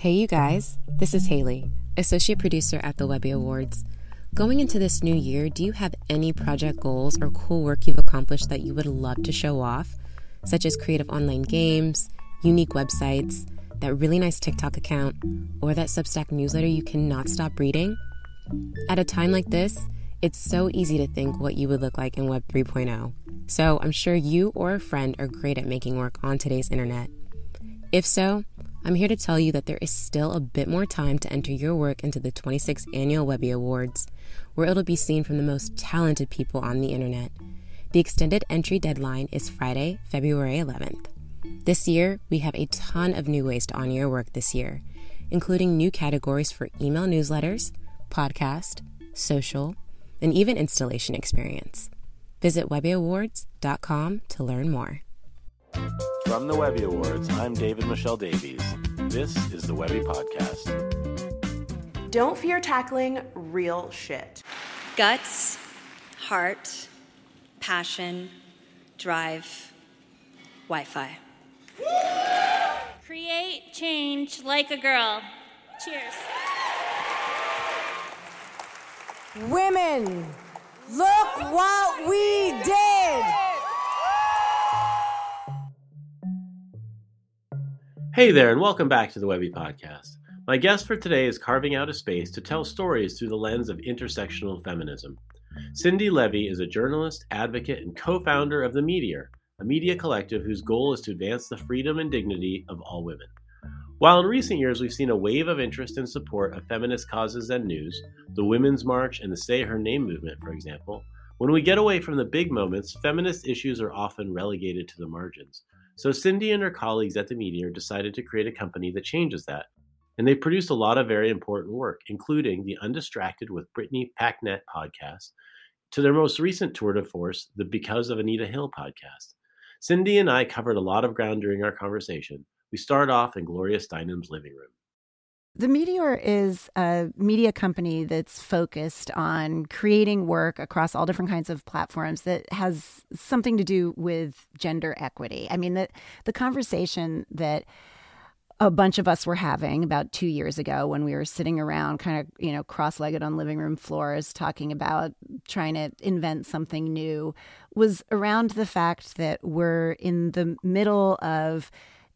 Hey, you guys. This is Haley, Associate Producer at the Webby Awards. Going into this new year, do you have any project goals or cool work you've accomplished that you would love to show off, such as creative online games, unique websites, that really nice TikTok account, or that Substack newsletter you cannot stop reading? At a time like this, it's so easy to think what you would look like in Web 3.0. So I'm sure you or a friend are great at making work on today's internet. If so, I'm here to tell you that there is still a bit more time to enter your work into the 26th Annual Webby Awards, where it'll be seen from the most talented people on the internet. The extended entry deadline is Friday, February 11th. This year, we have a ton of new ways to honor your work this year, including new categories for email newsletters, podcast, social, and even installation experience. Visit webbyawards.com to learn more. From the Webby Awards, I'm David-Michel Davies. This is the Webby Podcast. Don't fear tackling real shit. Guts, heart, passion, drive, Wi Fi. Create change like a girl. Cheers. Women, look what we did! Hey there, and welcome back to the Webby Podcast. My guest for today is carving out a space to tell stories through the lens of intersectional feminism. Cindi Leive is a journalist, advocate, and co founder of The Meteor, a media collective whose goal is to advance the freedom and dignity of all women. While in recent years we've seen a wave of interest and support of feminist causes and news, the Women's March and the Say Her Name movement, for example, when we get away from the big moments, feminist issues are often relegated to the margins. So Cindi and her colleagues at the Meteor decided to create a company that changes that. And they've produced a lot of very important work, including the Undistracted with Brittany Packnett podcast, to their most recent tour de force, the Because of Anita Hill podcast. Cindi and I covered a lot of ground during our conversation. We start off in Gloria Steinem's living room. The Meteor is a media company that's focused on creating work across all different kinds of platforms that has something to do with gender equity. I mean, the, the conversation that a bunch of us were having about two years ago when we were sitting around kind of you know cross-legged on living room floors talking about trying to invent something new was around the fact that we're in the middle of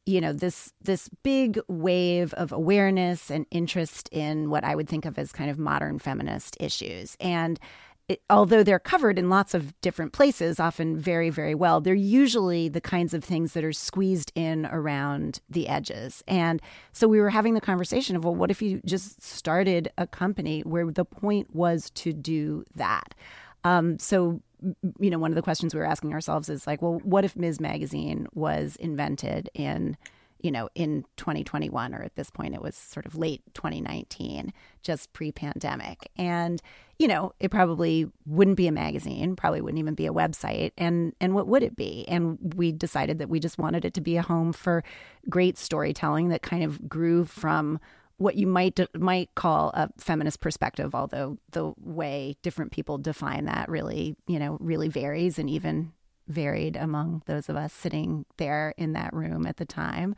you know this this big wave of awareness and interest in what I would think of as kind of modern feminist issues and it, although they're covered in lots of different places, often very, very well, they're usually the kinds of things that are squeezed in around the edges. And so we were having the conversation of, well, what if you just started a company where the point was to do that? Um, so, you know, one of the questions we were asking ourselves is like, well, what if Ms. Magazine was invented in you know, in 2021, or at this point, it was sort of late 2019, just pre pandemic. And, you know, it probably wouldn't be a magazine, probably wouldn't even be a website. And, and what would it be? And we decided that we just wanted it to be a home for great storytelling that kind of grew from what you might might call a feminist perspective, although the way different people define that really, you know, really varies and even varied among those of us sitting there in that room at the time.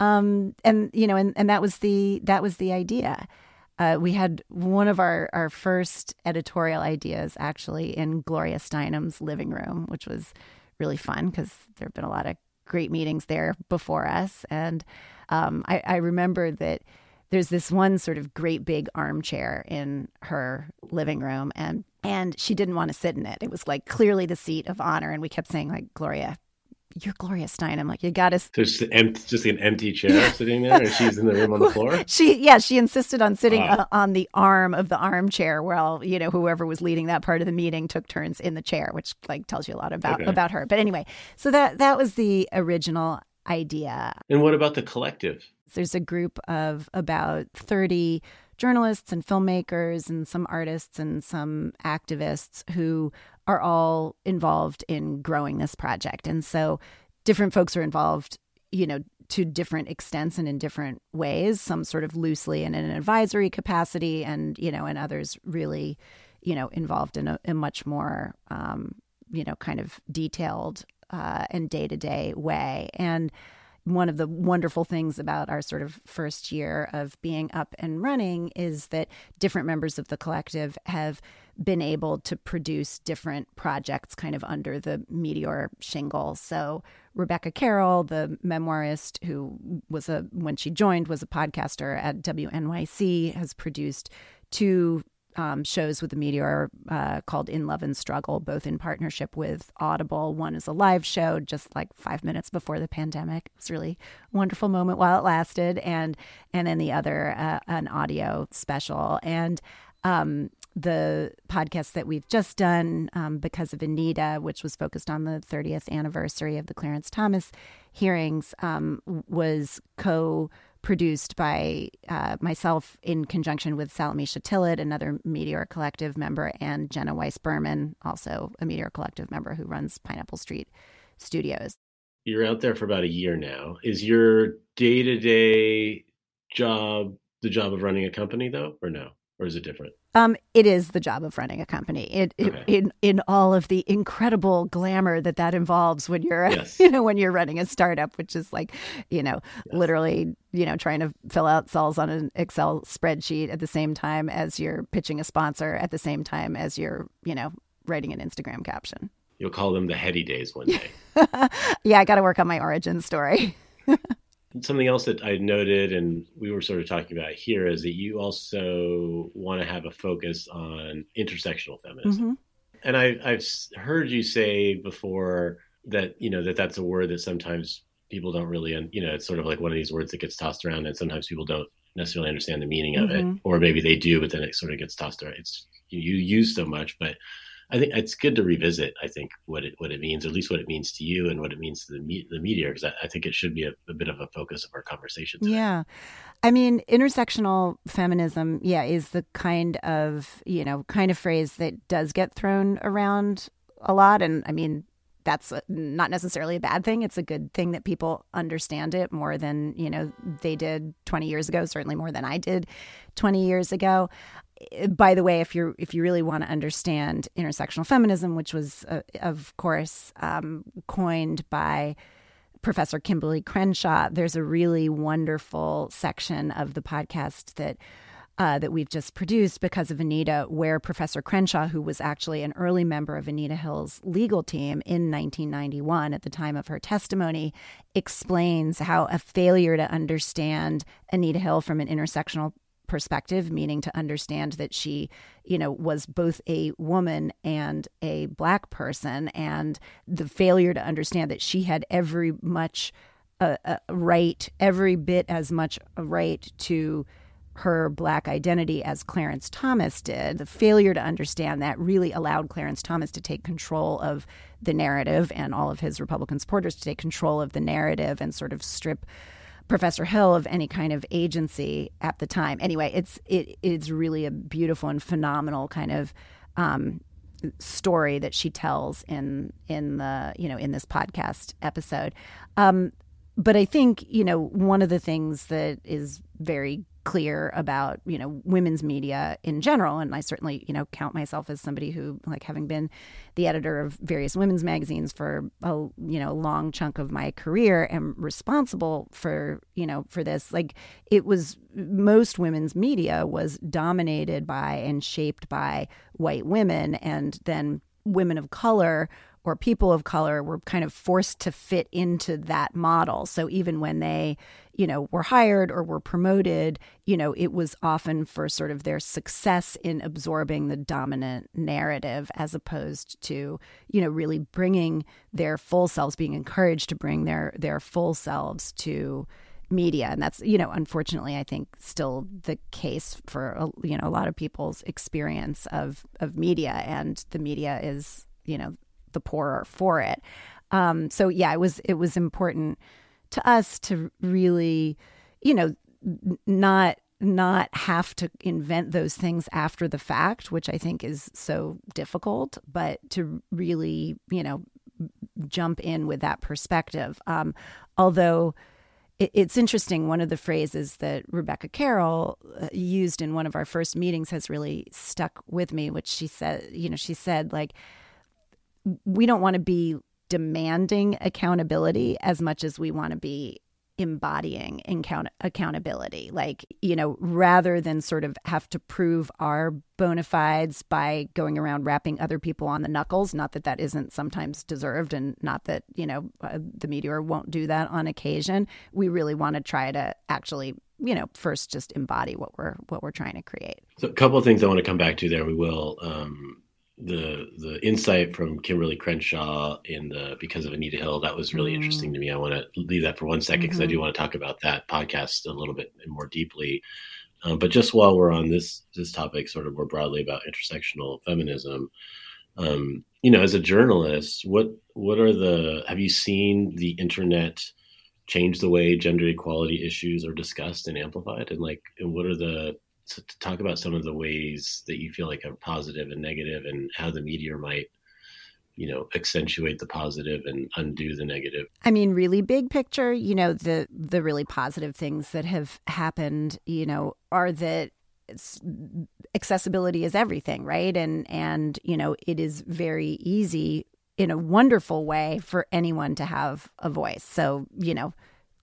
Um, and you know, and, and that was the that was the idea. Uh, we had one of our, our first editorial ideas actually in Gloria Steinem's living room, which was really fun because there have been a lot of great meetings there before us. And um, I, I remember that there's this one sort of great big armchair in her living room, and and she didn't want to sit in it. It was like clearly the seat of honor. And we kept saying, like, Gloria, you're Gloria Steinem. I'm like, you got to. There's empty, just an empty chair sitting there, and she's in the room on the floor. She, yeah, she insisted on sitting uh, on the arm of the armchair while you know whoever was leading that part of the meeting took turns in the chair, which like tells you a lot about okay. about her. But anyway, so that that was the original idea. And what about the collective? There's a group of about 30 journalists and filmmakers and some artists and some activists who are all involved in growing this project. And so different folks are involved, you know, to different extents and in different ways, some sort of loosely in an advisory capacity and, you know, and others really, you know, involved in a, a much more, um, you know, kind of detailed uh, and day to day way. And one of the wonderful things about our sort of first year of being up and running is that different members of the collective have been able to produce different projects kind of under the Meteor shingle. So Rebecca Carroll, the memoirist who was a when she joined was a podcaster at WNYC, has produced two um, shows with the Meteor uh, called In Love and Struggle, both in partnership with Audible. One is a live show just like five minutes before the pandemic. It was really wonderful moment while it lasted, and and then the other uh, an audio special. And um, the podcast that we've just done um, because of Anita, which was focused on the 30th anniversary of the Clarence Thomas hearings, um, was co produced by uh, myself in conjunction with Salamishah Tillet, another Meteor Collective member, and Jenna Weiss Berman, also a Meteor Collective member who runs Pineapple Street Studios. You're out there for about a year now. Is your day to day job the job of running a company, though, or no? Or is it different? Um, it is the job of running a company. It, okay. it, in in all of the incredible glamour that that involves when you're yes. you know when you're running a startup, which is like you know yes. literally you know trying to fill out cells on an Excel spreadsheet at the same time as you're pitching a sponsor, at the same time as you're you know writing an Instagram caption. You'll call them the heady days one day. yeah, I got to work on my origin story. something else that I noted and we were sort of talking about here is that you also want to have a focus on intersectional feminism. Mm-hmm. And I, I've heard you say before that, you know, that that's a word that sometimes people don't really, you know, it's sort of like one of these words that gets tossed around and sometimes people don't necessarily understand the meaning of mm-hmm. it, or maybe they do, but then it sort of gets tossed around. It's you, you use so much, but I think it's good to revisit. I think what it what it means, at least what it means to you, and what it means to the me, the media, because I, I, think it should be a, a, bit of a focus of our conversation. Today. Yeah, I mean, intersectional feminism, yeah, is the kind of you know kind of phrase that does get thrown around a lot, and I mean. That's not necessarily a bad thing. It's a good thing that people understand it more than you know they did 20 years ago. Certainly more than I did 20 years ago by the way, if you if you really want to understand intersectional feminism, which was uh, of course um, coined by Professor Kimberlé Crenshaw, there's a really wonderful section of the podcast that. Uh, that we've just produced because of Anita, where Professor Crenshaw, who was actually an early member of Anita Hill's legal team in 1991 at the time of her testimony, explains how a failure to understand Anita Hill from an intersectional perspective, meaning to understand that she, you know, was both a woman and a black person, and the failure to understand that she had every much a, a right, every bit as much a right to her black identity as Clarence Thomas did. The failure to understand that really allowed Clarence Thomas to take control of the narrative and all of his Republican supporters to take control of the narrative and sort of strip Professor Hill of any kind of agency at the time. Anyway, it's it it's really a beautiful and phenomenal kind of um, story that she tells in in the you know in this podcast episode. Um, but I think you know one of the things that is very clear about you know women's media in general. And i certainly you know count myself as somebody who like having been the editor of various women's magazines for a you know long chunk of my career am responsible for you know for this. Like it was most women's media was dominated by and shaped by white women. And then women of color or people of color were kind of forced to fit into that model. So even when they, you know, were hired or were promoted, you know, it was often for sort of their success in absorbing the dominant narrative as opposed to, you know, really bringing their full selves, being encouraged to bring their their full selves to media. And that's you know unfortunately i think still the case for you know a lot of people's experience of of media and the media is you know the poorer for it. Um so yeah it was it was important to us to really you know not not have to invent those things after the fact which i think is so difficult but to really you know jump in with that perspective um although it's interesting. One of the phrases that Rebecca Carroll uh, used in one of our first meetings has really stuck with me, which she said, you know, she said, like, we don't want to be demanding accountability as much as we want to be embodying account- accountability. Like you know rather than sort of have to prove our bona fides by going around rapping other people on the knuckles not that that isn't sometimes deserved and not that you know uh, the meteor won't do that on occasion we really want to try to actually you know first just embody what we're what we're trying to create. So a couple of things i want to come back to there we will um the the insight from Kimberlé Crenshaw in the because of Anita Hill that was really mm. interesting to me. I want to leave that for one second because mm-hmm. I do want to talk about that podcast a little bit more deeply. Um, but just while we're on this this topic, sort of more broadly about intersectional feminism, um, you know, as a journalist, what what are the have you seen the internet change the way gender equality issues are discussed and amplified, and like, and what are the to, to talk about some of the ways that you feel like are positive and negative and how the meteor might you know accentuate the positive and undo the negative? I mean really big picture you know the the really positive things that have happened you know are that accessibility is everything right? And and you know it is very easy in a wonderful way for anyone to have a voice. So you know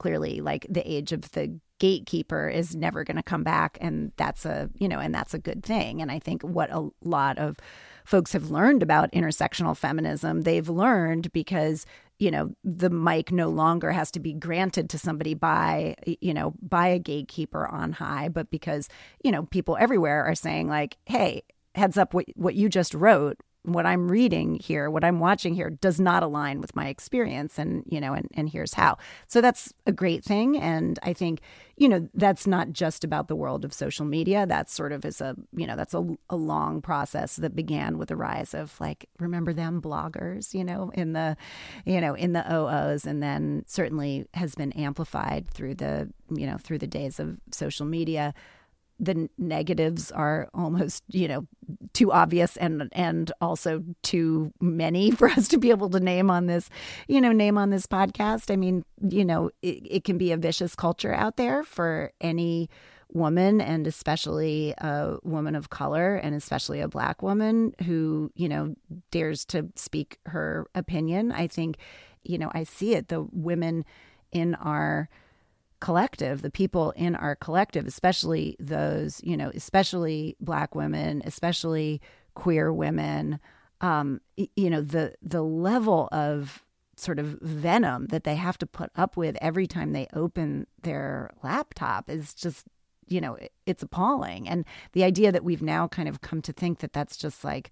clearly like the age of the gatekeeper is never going to come back and that's a you know and that's a good thing. And i think what a lot of folks have learned about intersectional feminism they've learned because you know the mic no longer has to be granted to somebody by you know by a gatekeeper on high but because you know people everywhere are saying like hey heads up what what you just wrote what I'm reading here, what I'm watching here does not align with my experience and you know and and here's how. So that's a great thing and I think you know that's not just about the world of social media. That sort of is a you know that's a, a long process that began with the rise of like remember them bloggers, you know, in the you know in the OOs and then certainly has been amplified through the you know through the days of social media the negatives are almost you know too obvious and and also too many for us to be able to name on this you know name on this podcast. I mean you know it, it can be a vicious culture out there for any woman and especially a woman of color and especially a black woman who you know dares to speak her opinion. I think you know i see it. The women in our collective, the people in our collective, especially those, you know, especially black women, especially queer women, um, you know, the the level of sort of venom that they have to put up with every time they open their laptop is just you know it's appalling. And the idea that we've now kind of come to think that that's just like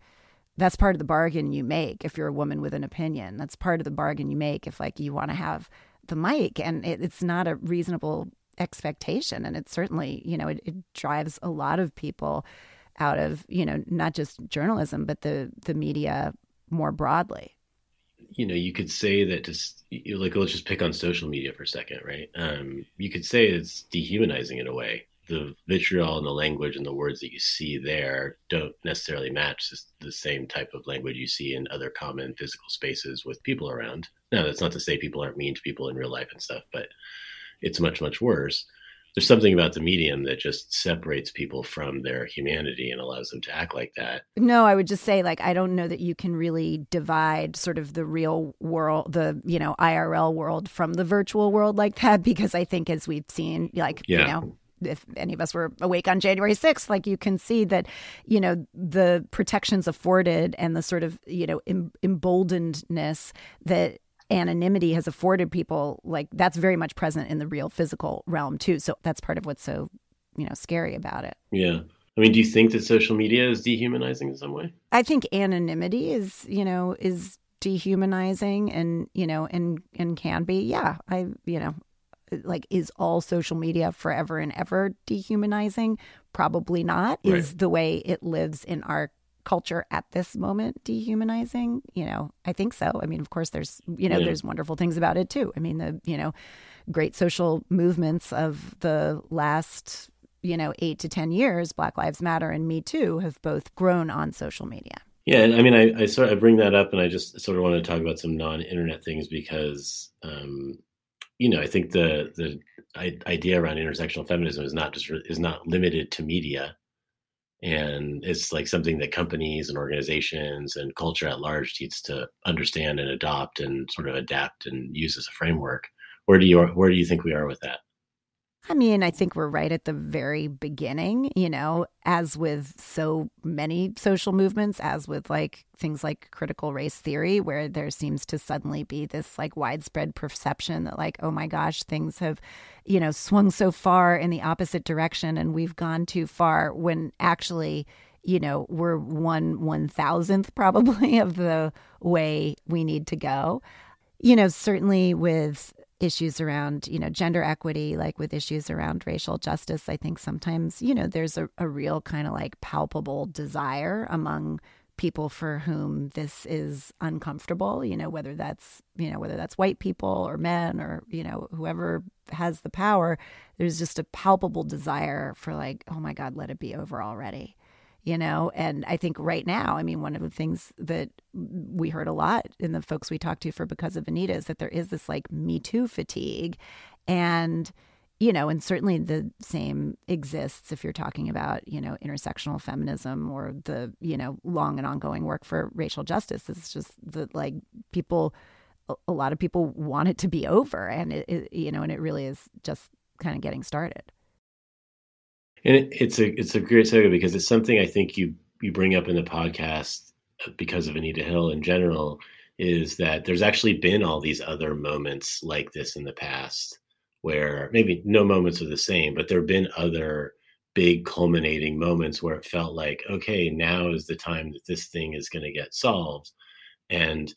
that's part of the bargain you make if you're a woman with an opinion. That's part of the bargain you make if like you want to have the mic and it, it's not a reasonable expectation. And it certainly you know it, it, drives a lot of people out of you know not just journalism but the the media more broadly. You know you could say that just like let's just pick on social media for a second right? Um you could say it's dehumanizing in a way the vitriol and the language and the words that you see there don't necessarily match the same type of language you see in other common physical spaces with people around. Now, that's not to say people aren't mean to people in real life and stuff, but it's much, much worse. There's something about the medium that just separates people from their humanity and allows them to act like that. No, I would just say, like, I don't know that you can really divide sort of the real world, the, you know, IRL world from the virtual world like that, because I think as we've seen, like, yeah. you know, if any of us were awake on January 6th, like you can see that, you know, the protections afforded and the sort of, you know, em- emboldenedness that anonymity has afforded people, like that's very much present in the real physical realm too. So that's part of what's so, you know, scary about it. Yeah. I mean, do you think that social media is dehumanizing in some way? I think anonymity is, you know, is dehumanizing and, you know, and and can be. Yeah, I, you know, like is all social media forever and ever dehumanizing? Probably not. Right. Is the way it lives in our culture at this moment dehumanizing? You know, I think so. I mean, of course there's, you know, yeah. there's wonderful things about it too. I mean, the, you know, great social movements of the last you know, eight to 10 years, Black Lives Matter and Me Too have both grown on social media. Yeah, I mean, I, I sort of bring that up, and I just sort of want to talk about some non-internet things because, um, you know, I think the the idea around intersectional feminism is not just is not limited to media, and it's like something that companies and organizations and culture at large needs to understand and adopt and sort of adapt and use as a framework. Where do you where do you think we are with that? I mean, I think we're right at the very beginning, you know, as with so many social movements, as with like things like critical race theory, where there seems to suddenly be this like widespread perception that, like, oh my gosh, things have, you know, swung so far in the opposite direction and we've gone too far when actually, you know, we're one one thousandth probably of the way we need to go. You know, certainly with issues around, you know, gender equity, like with issues around racial justice, I think sometimes, you know, there's a, a real kind of like palpable desire among people for whom this is uncomfortable, you know, whether that's, you know, whether that's white people or men or, you know, whoever has the power, there's just a palpable desire for like, oh my God, let it be over already you know and i think right now i mean one of the things that we heard a lot in the folks we talked to for because of anita is that there is this like me too fatigue. And you know and certainly the same exists if you're talking about you know intersectional feminism or the you know long and ongoing work for racial justice. It's just that like people a lot of people want it to be over. And it, it you know and it really is just kind of getting started and it, it's a it's a great segue because it's something I think you you bring up in the podcast because of Anita Hill in general is that there's actually been all these other moments like this in the past where maybe no moments are the same, but there have been other big culminating moments where it felt like, okay, now is the time that this thing is going to get solved. And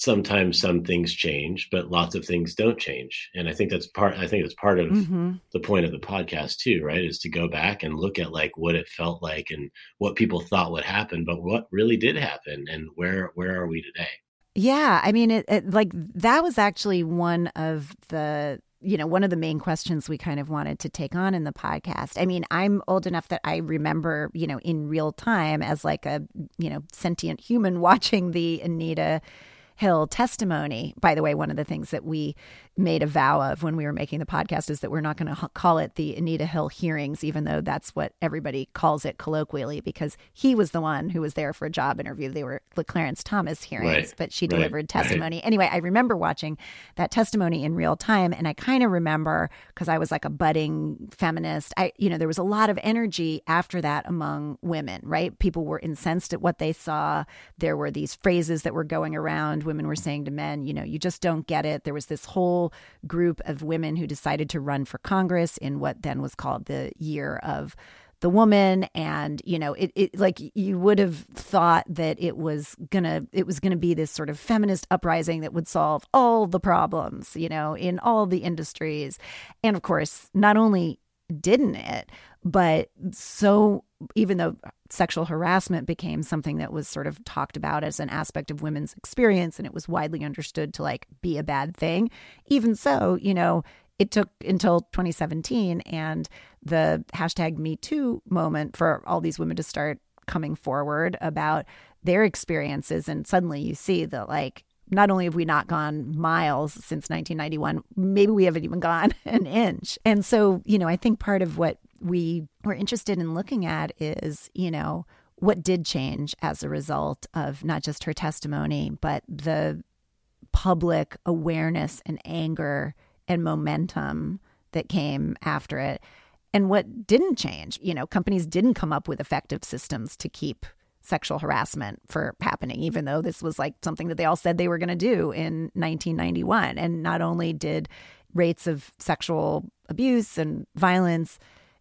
sometimes some things change, but lots of things don't change. And I think that's part I think that's part of mm-hmm. the point of the podcast too, right? Is to go back and look at like what it felt like and what people thought would happen, but what really did happen and where where are we today? Yeah, I mean it, it like that was actually one of the you know, one of the main questions we kind of wanted to take on in the podcast. I mean, I'm old enough that I remember, you know, in real time as like a, you know, sentient human watching the Anita Hill testimony. By the way, one of the things that we made a vow of when we were making the podcast is that we're not going to call it the Anita Hill hearings, even though that's what everybody calls it colloquially, because he was the one who was there for a job interview. They were the Clarence Thomas hearings, right. but she delivered right. testimony. Right. Anyway, I remember watching that testimony in real time, and I kind of remember because I was like a budding feminist. I, you know, there was a lot of energy after that among women, right? People were incensed at what they saw. There were these phrases that were going around women were saying to men, you know, you just don't get it. There was this whole group of women who decided to run for Congress in what then was called the year of the woman and you know it, it like you would have thought that it was gonna it was gonna be this sort of feminist uprising that would solve all the problems you know in all the industries and of course not only didn't it but so even though sexual harassment became something that was sort of talked about as an aspect of women's experience and it was widely understood to like be a bad thing, even so, you know, it took until 2017 and the hashtag Me Too moment for all these women to start coming forward about their experiences. And suddenly you see that, like, not only have we not gone miles since 1991, maybe we haven't even gone an inch. And so, you know, I think part of what we were interested in looking at is, you know, what did change as a result of not just her testimony, but the public awareness and anger and momentum that came after it. and what didn't change. You know, companies didn't come up with effective systems to keep sexual harassment for happening, even though this was like something that they all said they were going to do in 1991. And not only did rates of sexual abuse and violence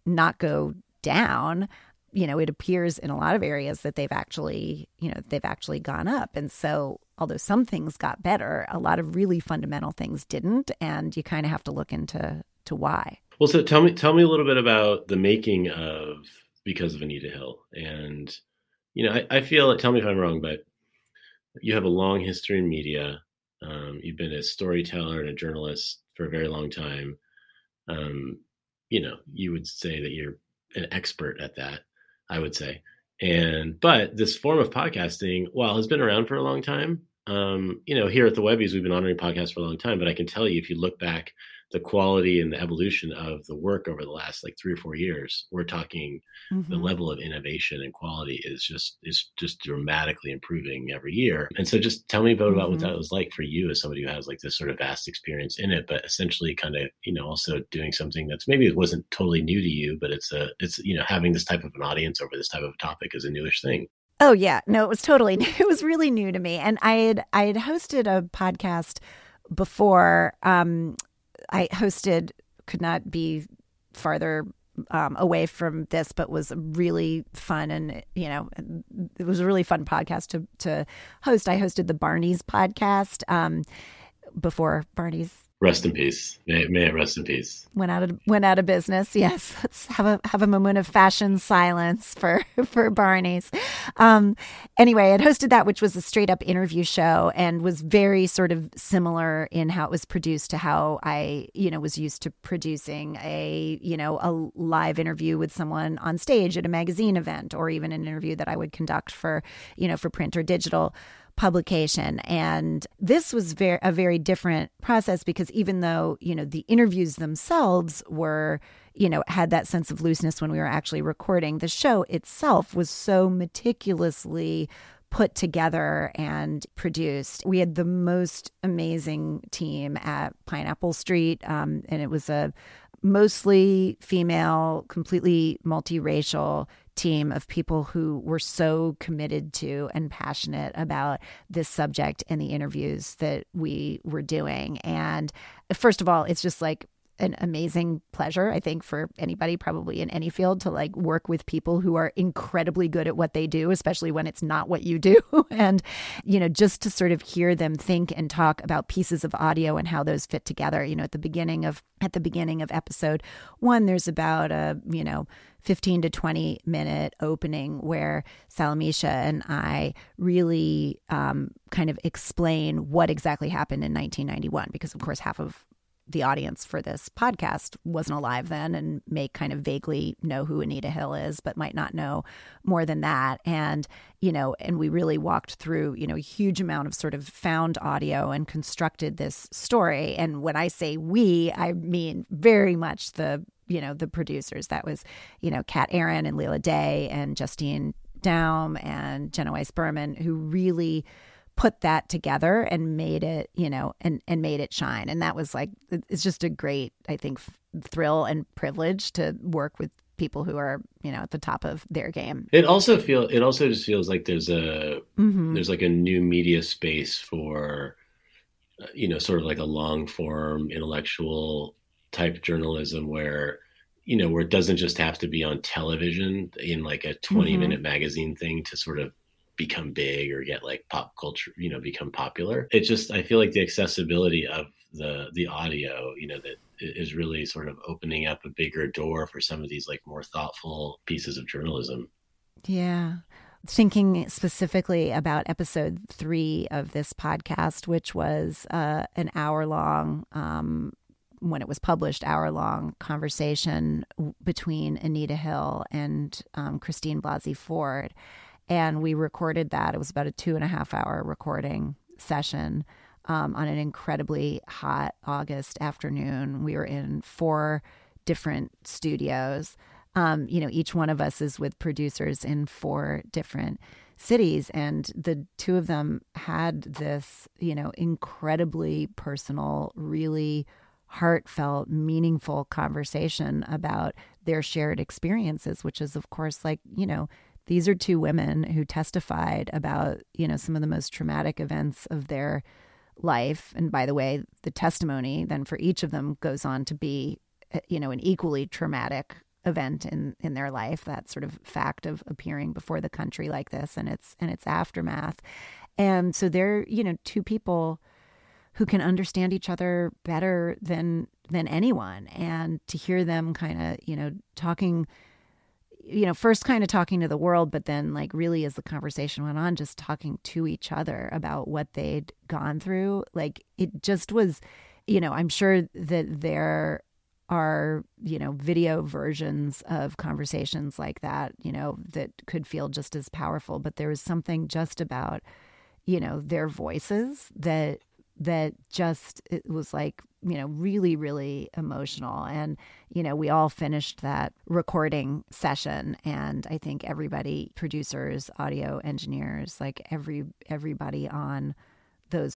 not go down, you know, it appears in a lot of areas that they've actually, you know, they've actually gone up. And so, although some things got better, a lot of really fundamental things didn't. And you kind of have to look into to why. Well, so tell me, tell me a little bit about the making of because of Anita Hill, and you know, I, I feel. Tell me if I'm wrong, but you have a long history in media. Um, you've been a storyteller and a journalist for a very long time. Um, you know, you would say that you're an expert at that. I would say, and but this form of podcasting, while has been around for a long time, um, you know, here at the Webbies, we've been honoring podcasts for a long time. But I can tell you, if you look back the quality and the evolution of the work over the last like three or four years we're talking mm-hmm. the level of innovation and quality is just is just dramatically improving every year and so just tell me about, mm-hmm. about what that mm-hmm. was like for you as somebody who has like this sort of vast experience in it but essentially kind of you know also doing something that's maybe it wasn't totally new to you but it's a it's you know having this type of an audience over this type of topic is a newish thing Oh yeah, no, it was totally new. it was really new to me, and I had I had hosted a podcast before um, I hosted could not be farther um, away from this, but was really fun and you know it was a really fun podcast to to host. I hosted the Barney's podcast um, before Barney's Rest in peace. May, may it rest in peace. Went out of went out of business. Yes, let's have a have a moment of fashion silence for for Barney's. Um, anyway, I hosted that, which was a straight up interview show, and was very sort of similar in how it was produced to how I you know was used to producing a you know a live interview with someone on stage at a magazine event, or even an interview that I would conduct for you know for print or digital publication. And this was very, a very different process because even though, you know, the interviews themselves were, you know, had that sense of looseness when we were actually recording, the show itself was so meticulously put together and produced. We had the most amazing team at Pineapple Street, um, and it was a mostly female, completely multiracial team of people who were so committed to and passionate about this subject and the interviews that we were doing. And first of all, it's just like an amazing pleasure, I think, for anybody probably in any field to like work with people who are incredibly good at what they do, especially when it's not what you do. and, you know, just to sort of hear them think and talk about pieces of audio and how those fit together. You know, at the beginning of at the beginning of episode one, there's about a, you know, 15 to 20 minute opening where Salamishah and I really um, kind of explain what exactly happened in 1991, because of course, half of the audience for this podcast wasn't alive then and may kind of vaguely know who Anita Hill is, but might not know more than that. And, you know, and we really walked through, you know, a huge amount of sort of found audio and constructed this story. And when I say we, I mean very much the, you know, the producers. That was, you know, Kat Aaron and Leila Day and Justine Daum and Jenna Weiss Berman, who really put that together and made it, you know, and and made it shine. And that was like it's just a great, I think, thrill and privilege to work with people who are you know at the top of their game it also feel it also just feels like there's a mm-hmm. there's like a new media space for uh, you know sort of like a long form intellectual type journalism where you know where it doesn't just have to be on television in like a 20 mm-hmm. minute magazine thing to sort of become big or get like pop culture, you know, become popular. It just I feel like the accessibility of the the audio, you know, that is really sort of opening up a bigger door for some of these like more thoughtful pieces of journalism. Yeah. Thinking specifically about episode three of this podcast, which was uh, an hour long um, when it was published, hour long conversation between Anita Hill and um, Christine Blasey Ford and we recorded that. It was about a two and a half hour recording session um, on an incredibly hot August afternoon. We were in four different studios. Um, you know, each one of us is with producers in four different cities, and the two of them had this, you know, incredibly personal, really heartfelt, meaningful conversation about their shared experiences, which is, of course, like, you know, these are two women who testified about, you know, some of the most traumatic events of their life. And by the way, the testimony then for each of them goes on to be, uh, you know, an equally traumatic event in in their life that sort of fact of appearing before the country like this and its and its aftermath and so they're you know two people who can understand each other better than than anyone and to hear them kind of you know talking you know first kind of talking to the world but then like really as the conversation went on just talking to each other about what they'd gone through like it just was you know i'm sure that there are you know video versions of conversations like that you know that could feel just as powerful but there was something just about you know their voices that that just it was like you know really really emotional. And you know we all finished that recording session. And i think everybody producers audio engineers like every everybody on those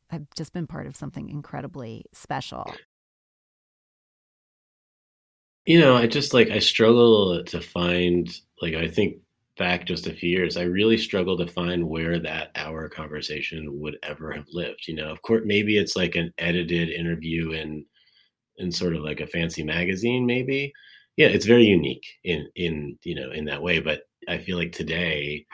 I've just been part of something incredibly special. You know, I just like I struggle to find like I think back just a few years, I really struggle to find where that hour conversation would ever have lived. You know, of course, maybe it's like an edited interview in in sort of like a fancy magazine, maybe. Yeah, it's very unique in in you know in that way. But I feel like today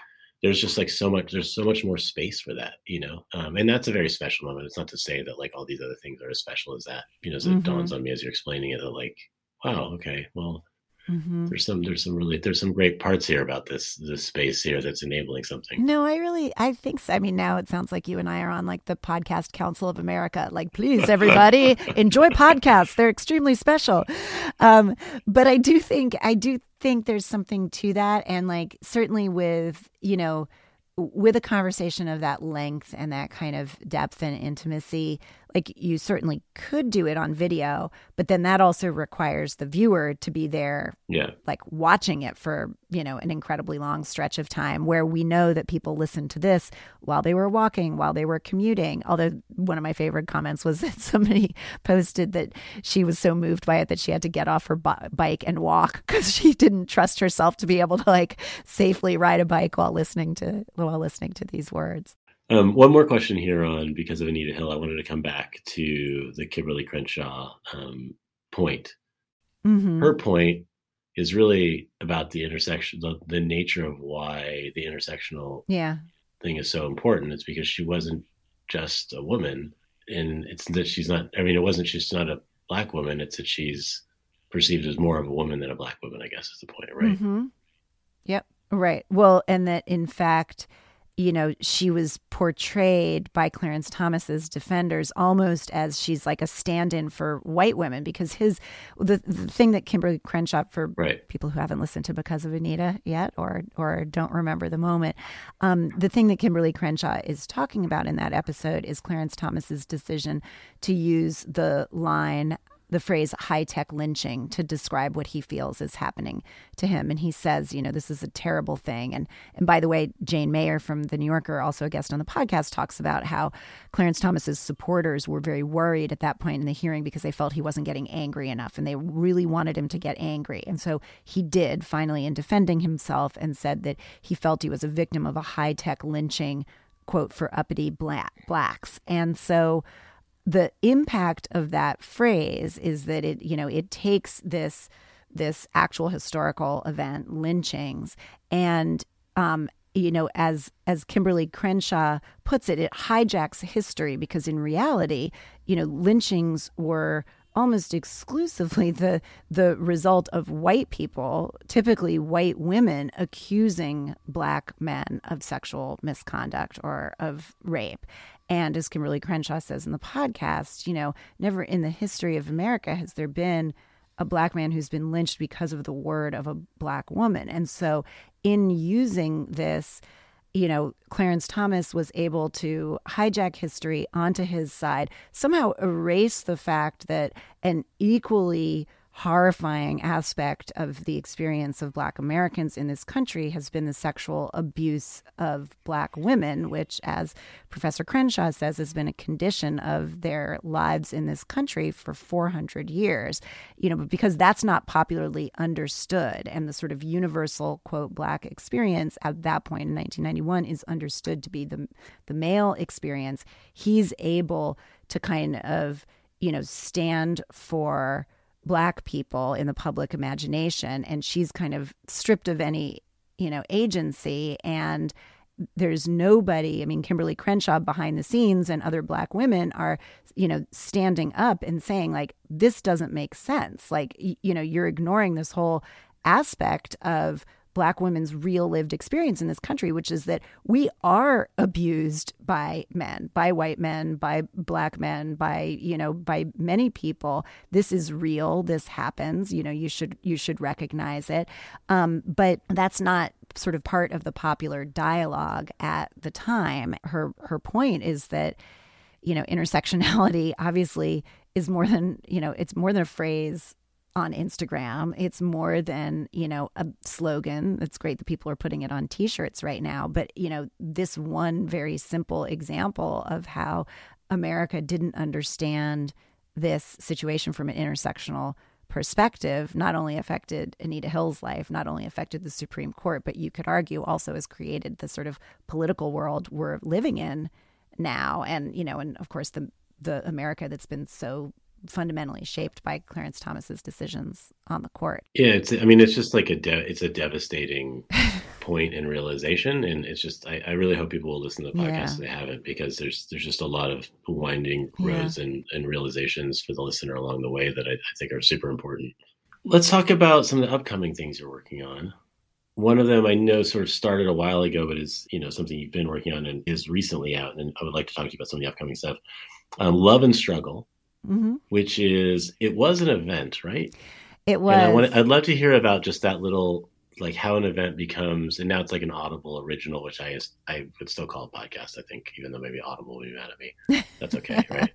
there's just like so much there's so much more space for that you know? Um, and that's a very special moment. It's not to say that like all these other things are as special as that you know so mm-hmm. it dawns on me as you're explaining it that like wow okay well mm-hmm. there's some there's some really there's some great parts here about this this space here that's enabling something. No i really i think so i mean now it sounds like you and i are on like the podcast council of america. Like please everybody enjoy podcasts. They're extremely special. Um, but i do think i do think there's something to that. And like, certainly with, you know, with a conversation of that length and that kind of depth and intimacy, like you certainly could do it on video, but then that also requires the viewer to be there, yeah, like watching it for you know an incredibly long stretch of time. Where we know that people listened to this while they were walking, while they were commuting. Although one of my favorite comments was that somebody posted that she was so moved by it that she had to get off her bike and walk because she didn't trust herself to be able to like safely ride a bike while listening to while listening to these words. Um, one more question here on because of Anita Hill. I wanted to come back to the Kimberlé Crenshaw um, point. Mm-hmm. Her point is really about the intersection, the, the nature of why the intersectional yeah. thing is so important. It's because she wasn't just a woman, and it's that she's not. I mean, it wasn't she's not a black woman. It's that she's perceived as more of a woman than a black woman. I guess is the point, right? Mm-hmm. Yep. Right. Well, and that in fact you know, she was portrayed by Clarence Thomas's defenders almost as she's like a stand-in for white women because his the, the thing that Kimberlé Crenshaw for right. people who haven't listened to Because of Anita yet or or don't remember the moment, um, the thing that Kimberlé Crenshaw is talking about in that episode is Clarence Thomas's decision to use the line the phrase high tech lynching to describe what he feels is happening to him. And he says, you know, this is a terrible thing. And, and by the way, Jane Mayer from The New Yorker, also a guest on the podcast, talks about how Clarence Thomas's supporters were very worried at that point in the hearing because they felt he wasn't getting angry enough and they really wanted him to get angry. And so he did finally in defending himself and said that he felt he was a victim of a high tech lynching, quote, for uppity black, blacks. And so the impact of that phrase is that it you know it takes this this actual historical event lynchings and um, you know as as Kimberlé Crenshaw puts it it hijacks history because in reality you know lynchings were almost exclusively the the result of white people, typically white women, accusing black men of sexual misconduct or of rape. And as Kimberlé Crenshaw says in the podcast, you know, never in the history of America has there been a black man who's been lynched because of the word of a black woman. And so, in using this, you know, Clarence Thomas was able to hijack history onto his side, somehow erase the fact that an equally horrifying aspect of the experience of Black Americans in this country has been the sexual abuse of Black women, which, as Professor Crenshaw says, has been a condition of their lives in this country for 400 years. You know, but because that's not popularly understood, and the sort of universal, quote, Black experience at that point in 1991 is understood to be the, the male experience, he's able to kind of, you know, stand for black people in the public imagination and she's kind of stripped of any you know agency and there's nobody i mean kimberlé crenshaw behind the scenes and other black women are you know standing up and saying like this doesn't make sense. Like you know you're ignoring this whole aspect of black women's real lived experience in this country, which is that we are abused by men, by white men, by black men, by, you know, by many people. This is real. This happens. You know, you should you should recognize it. Um, but that's not sort of part of the popular dialogue at the time. Her her point is that, you know, intersectionality obviously is more than, you know, it's more than a phrase on Instagram. It's more than, you know, a slogan. It's great that people are putting it on t-shirts right now, but you know, this one very simple example of how America didn't understand this situation from an intersectional perspective not only affected Anita Hill's life, not only affected the Supreme Court, but you could argue also has created the sort of political world we're living in now. And, you know, and of course the the America that's been so fundamentally shaped by Clarence Thomas's decisions on the court. Yeah, it's. I mean, it's just like a. De- it's a devastating point and realization, and it's just. I, I, really hope people will listen to the podcast yeah. if they haven't, because there's there's just a lot of winding roads yeah. and and realizations for the listener along the way that I, I think are super important. Let's talk about some of the upcoming things you're working on. One of them I know sort of started a while ago, but is you know something you've been working on and is recently out, and I would like to talk to you about some of the upcoming stuff. Um, Love and Struggle mm-hmm. which is it was an event, right? It was. And I want I'd love to hear about just that little like how an event becomes, and now it's like an Audible original, which I I would still call a podcast. I think, even though maybe Audible will be mad at me. That's okay, right?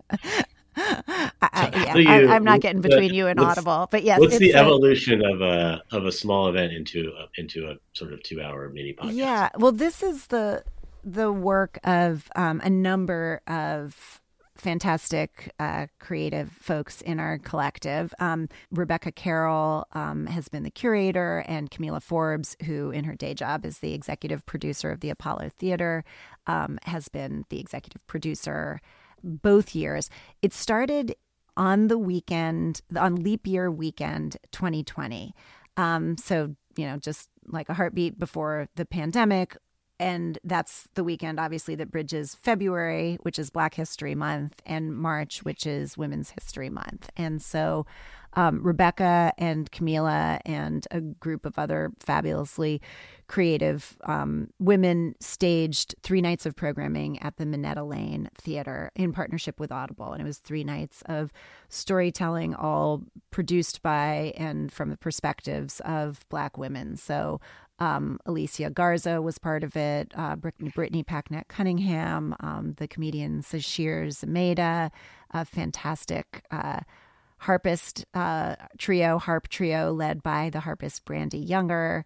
I, yeah, you, I, am not getting between you and Audible, but yes. What's the a, evolution of a of a small event into a, into a sort of two hour mini podcast? Yeah, well, this is the the work of um, a number of fantastic uh, creative folks in our collective. Um, Rebecca Carroll um, has been the curator, and Kamilah Forbes, who in her day job is the executive producer of the Apollo Theater, um, has been the executive producer both years. It started on the weekend, on leap year weekend 2020. Um, so, you know, just like a heartbeat before the pandemic, and that's the weekend obviously that bridges February, which is Black History Month, and March, which is Women's History Month. And so um, Rebecca and Kamilah and a group of other fabulously creative um, women staged three nights of programming at the Minetta Lane Theater in partnership with Audible. And it was three nights of storytelling, all produced by and from the perspectives of Black women. So um, Alicia Garza was part of it, uh, Brittany Packnett Cunningham, um, the comedian Sasheer Zamata, a fantastic, uh, harpist uh, trio, harp trio led by the harpist Brandee Younger.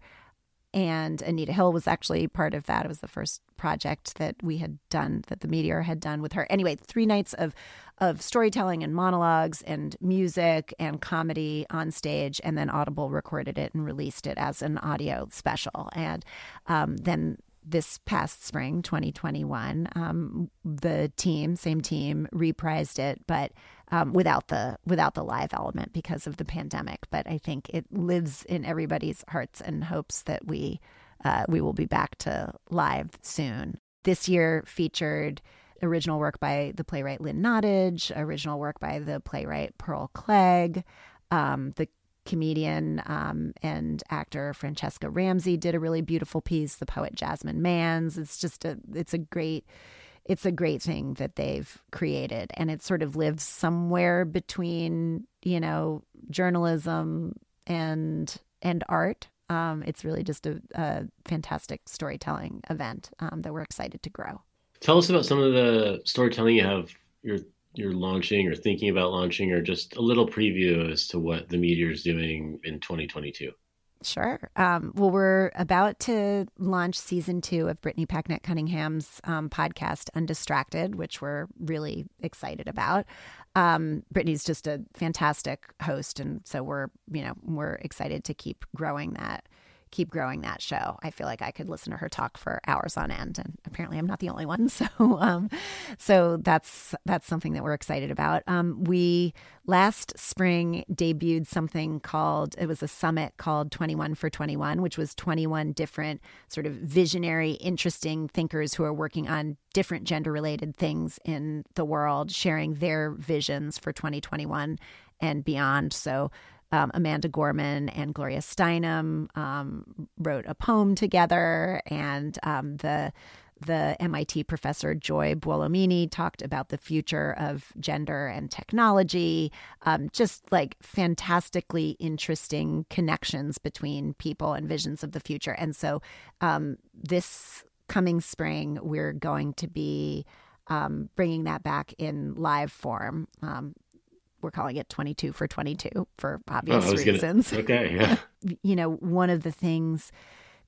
And Anita Hill was actually part of that. It was the first project that we had done, that the Meteor had done with her. Anyway, three nights of of storytelling and monologues and music and comedy on stage, and then Audible recorded it and released it as an audio special. And um, then this past spring, 2021, um, the team, same team, reprised it, but um, without the without the live element because of the pandemic. But I think it lives in everybody's hearts and hopes that we uh, we will be back to live soon. This year featured original work by the playwright Lynn Nottage, original work by the playwright Pearl Cleage, um, the comedian um, and actor Franchesca Ramsey did a really beautiful piece. The poet Jasmine Mans. It's just a it's a great it's a great thing that they've created, and it sort of lives somewhere between you know journalism and and art. Um, it's really just a, a fantastic storytelling event um, that we're excited to grow. Tell us about some of the storytelling you have you're you're launching or thinking about launching, or just a little preview as to what the Meteor is doing in 2022. Sure. Um, well, we're about to launch season two of Brittany Packnett Cunningham's um, podcast, Undistracted, which we're really excited about. Um, Brittany's just a fantastic host, and so we're you know we're excited to keep growing that keep growing that show. I feel like I could listen to her talk for hours on end, and apparently I'm not the only one. So, um, so that's that's something that we're excited about. Um, we last spring debuted something called it was a summit called 21 for 21, which was 21 different sort of visionary, interesting thinkers who are working on different gender related things in the world, sharing their visions for 2021 and beyond. So um, Amanda Gorman and Gloria Steinem um, wrote a poem together, and um, the the MIT professor Joy Buolamwini talked about the future of gender and technology. Um, just like fantastically interesting connections between people and visions of the future. And so um, this coming spring, we're going to be um, bringing that back in live form. We're calling it 22 for 22 for obvious oh, reasons. Gonna, okay, yeah. you know, one of the things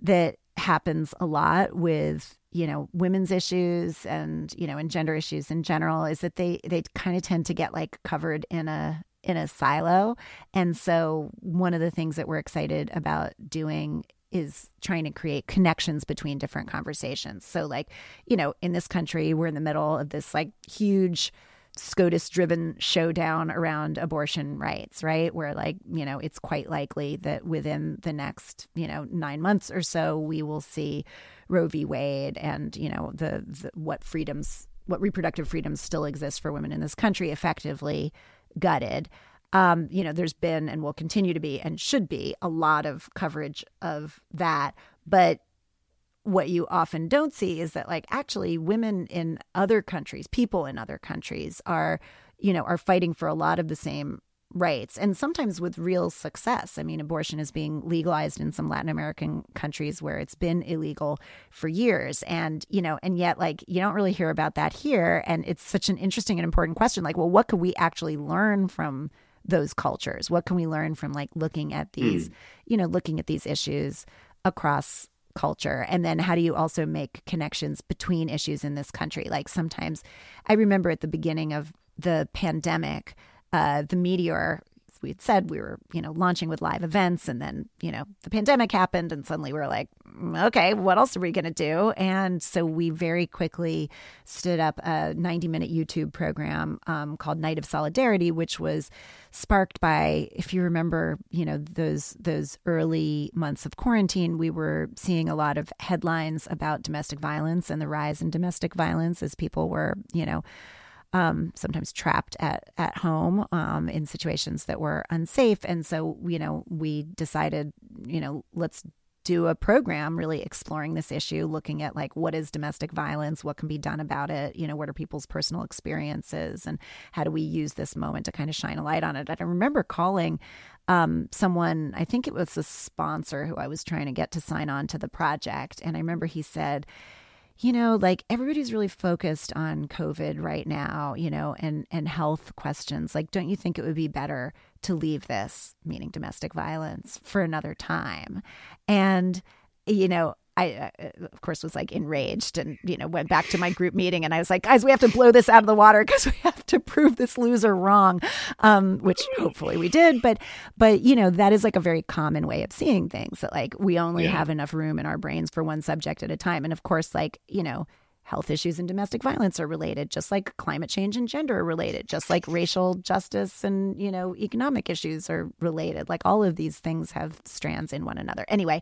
that happens a lot with you know women's issues and you know and gender issues in general is that they they kind of tend to get like covered in a in a silo and so one of the things that we're excited about doing is trying to create connections between different conversations so like you know in this country we're in the middle of this like huge SCOTUS driven showdown around abortion rights, right? Where, like, you know, it's quite likely that within the next, you know, nine months or so, we will see Roe v. Wade and, you know, the, the what freedoms, what reproductive freedoms still exist for women in this country effectively gutted. Um, you know, there's been and will continue to be and should be a lot of coverage of that. But what you often don't see is that like actually women in other countries people in other countries are you know are fighting for a lot of the same rights and sometimes with real success i mean abortion is being legalized in some latin american countries where it's been illegal for years and you know and yet like you don't really hear about that here and it's such an interesting and important question like well what could we actually learn from those cultures what can we learn from like looking at these mm. you know looking at these issues across culture? And then how do you also make connections between issues in this country? Like sometimes i remember at the beginning of the pandemic uh, the meteor we had said we were, you know, launching with live events, and then you know the pandemic happened, and suddenly we were like, mm, okay, what else are we going to do? And so we very quickly stood up a 90 minute YouTube program um, called Night of Solidarity, which was sparked by, if you remember, you know those those early months of quarantine, we were seeing a lot of headlines about domestic violence and the rise in domestic violence as people were, you know um, sometimes trapped at at home um, in situations that were unsafe. And so, you know, we decided, you know, let's do a program really exploring this issue, looking at like what is domestic violence, what can be done about it, you know, what are people's personal experiences, and how do we use this moment to kind of shine a light on it. And I remember calling um, someone, I think it was a sponsor who I was trying to get to sign on to the project, and I remember he said you know, like everybody's really focused on COVID right now, you know, and and health questions. Like, don't you think it would be better to leave this, meaning domestic violence, for another time? And you know, I, uh, of course, was like enraged and, you know, went back to my group meeting and I was like, guys, we have to blow this out of the water because we have to prove this loser wrong, um, which hopefully we did. But, but, you know, that is like a very common way of seeing things that like we only yeah. have enough room in our brains for one subject at a time. And of course, like, you know, health issues and domestic violence are related just like climate change and gender are related just like racial justice and you know economic issues are related like all of these things have strands in one another anyway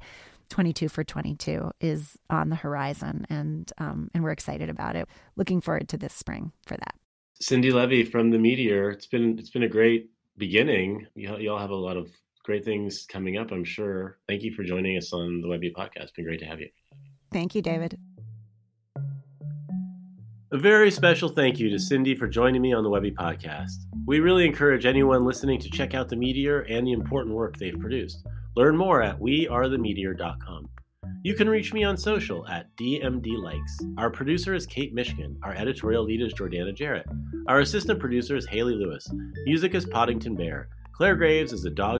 22 for 22 is on the horizon, and um, and we're excited about it. Looking forward to this spring for that. Cindi Leive from the Meteor. It's been it's been a great beginning. You, you all have a lot of great things coming up. I'm sure. Thank you for joining us on the Webby podcast. It's been great to have you. Thank you, David. A very special thank you to Cindi for joining me on the Webby podcast. We really encourage anyone listening to check out the Meteor and the important work they've produced. Learn more at wearethemeteor.com. You can reach me on social at DMDLikes. Our producer is Kate Michigan. Our editorial lead is Jordana Jarrett. Our assistant producer is Haley Lewis. Music is Poddington Bear. Claire Graves is a dog.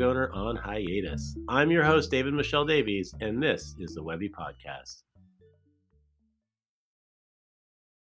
Owner on hiatus. I'm your host, David-Michel Davies, and this is the Webby Podcast.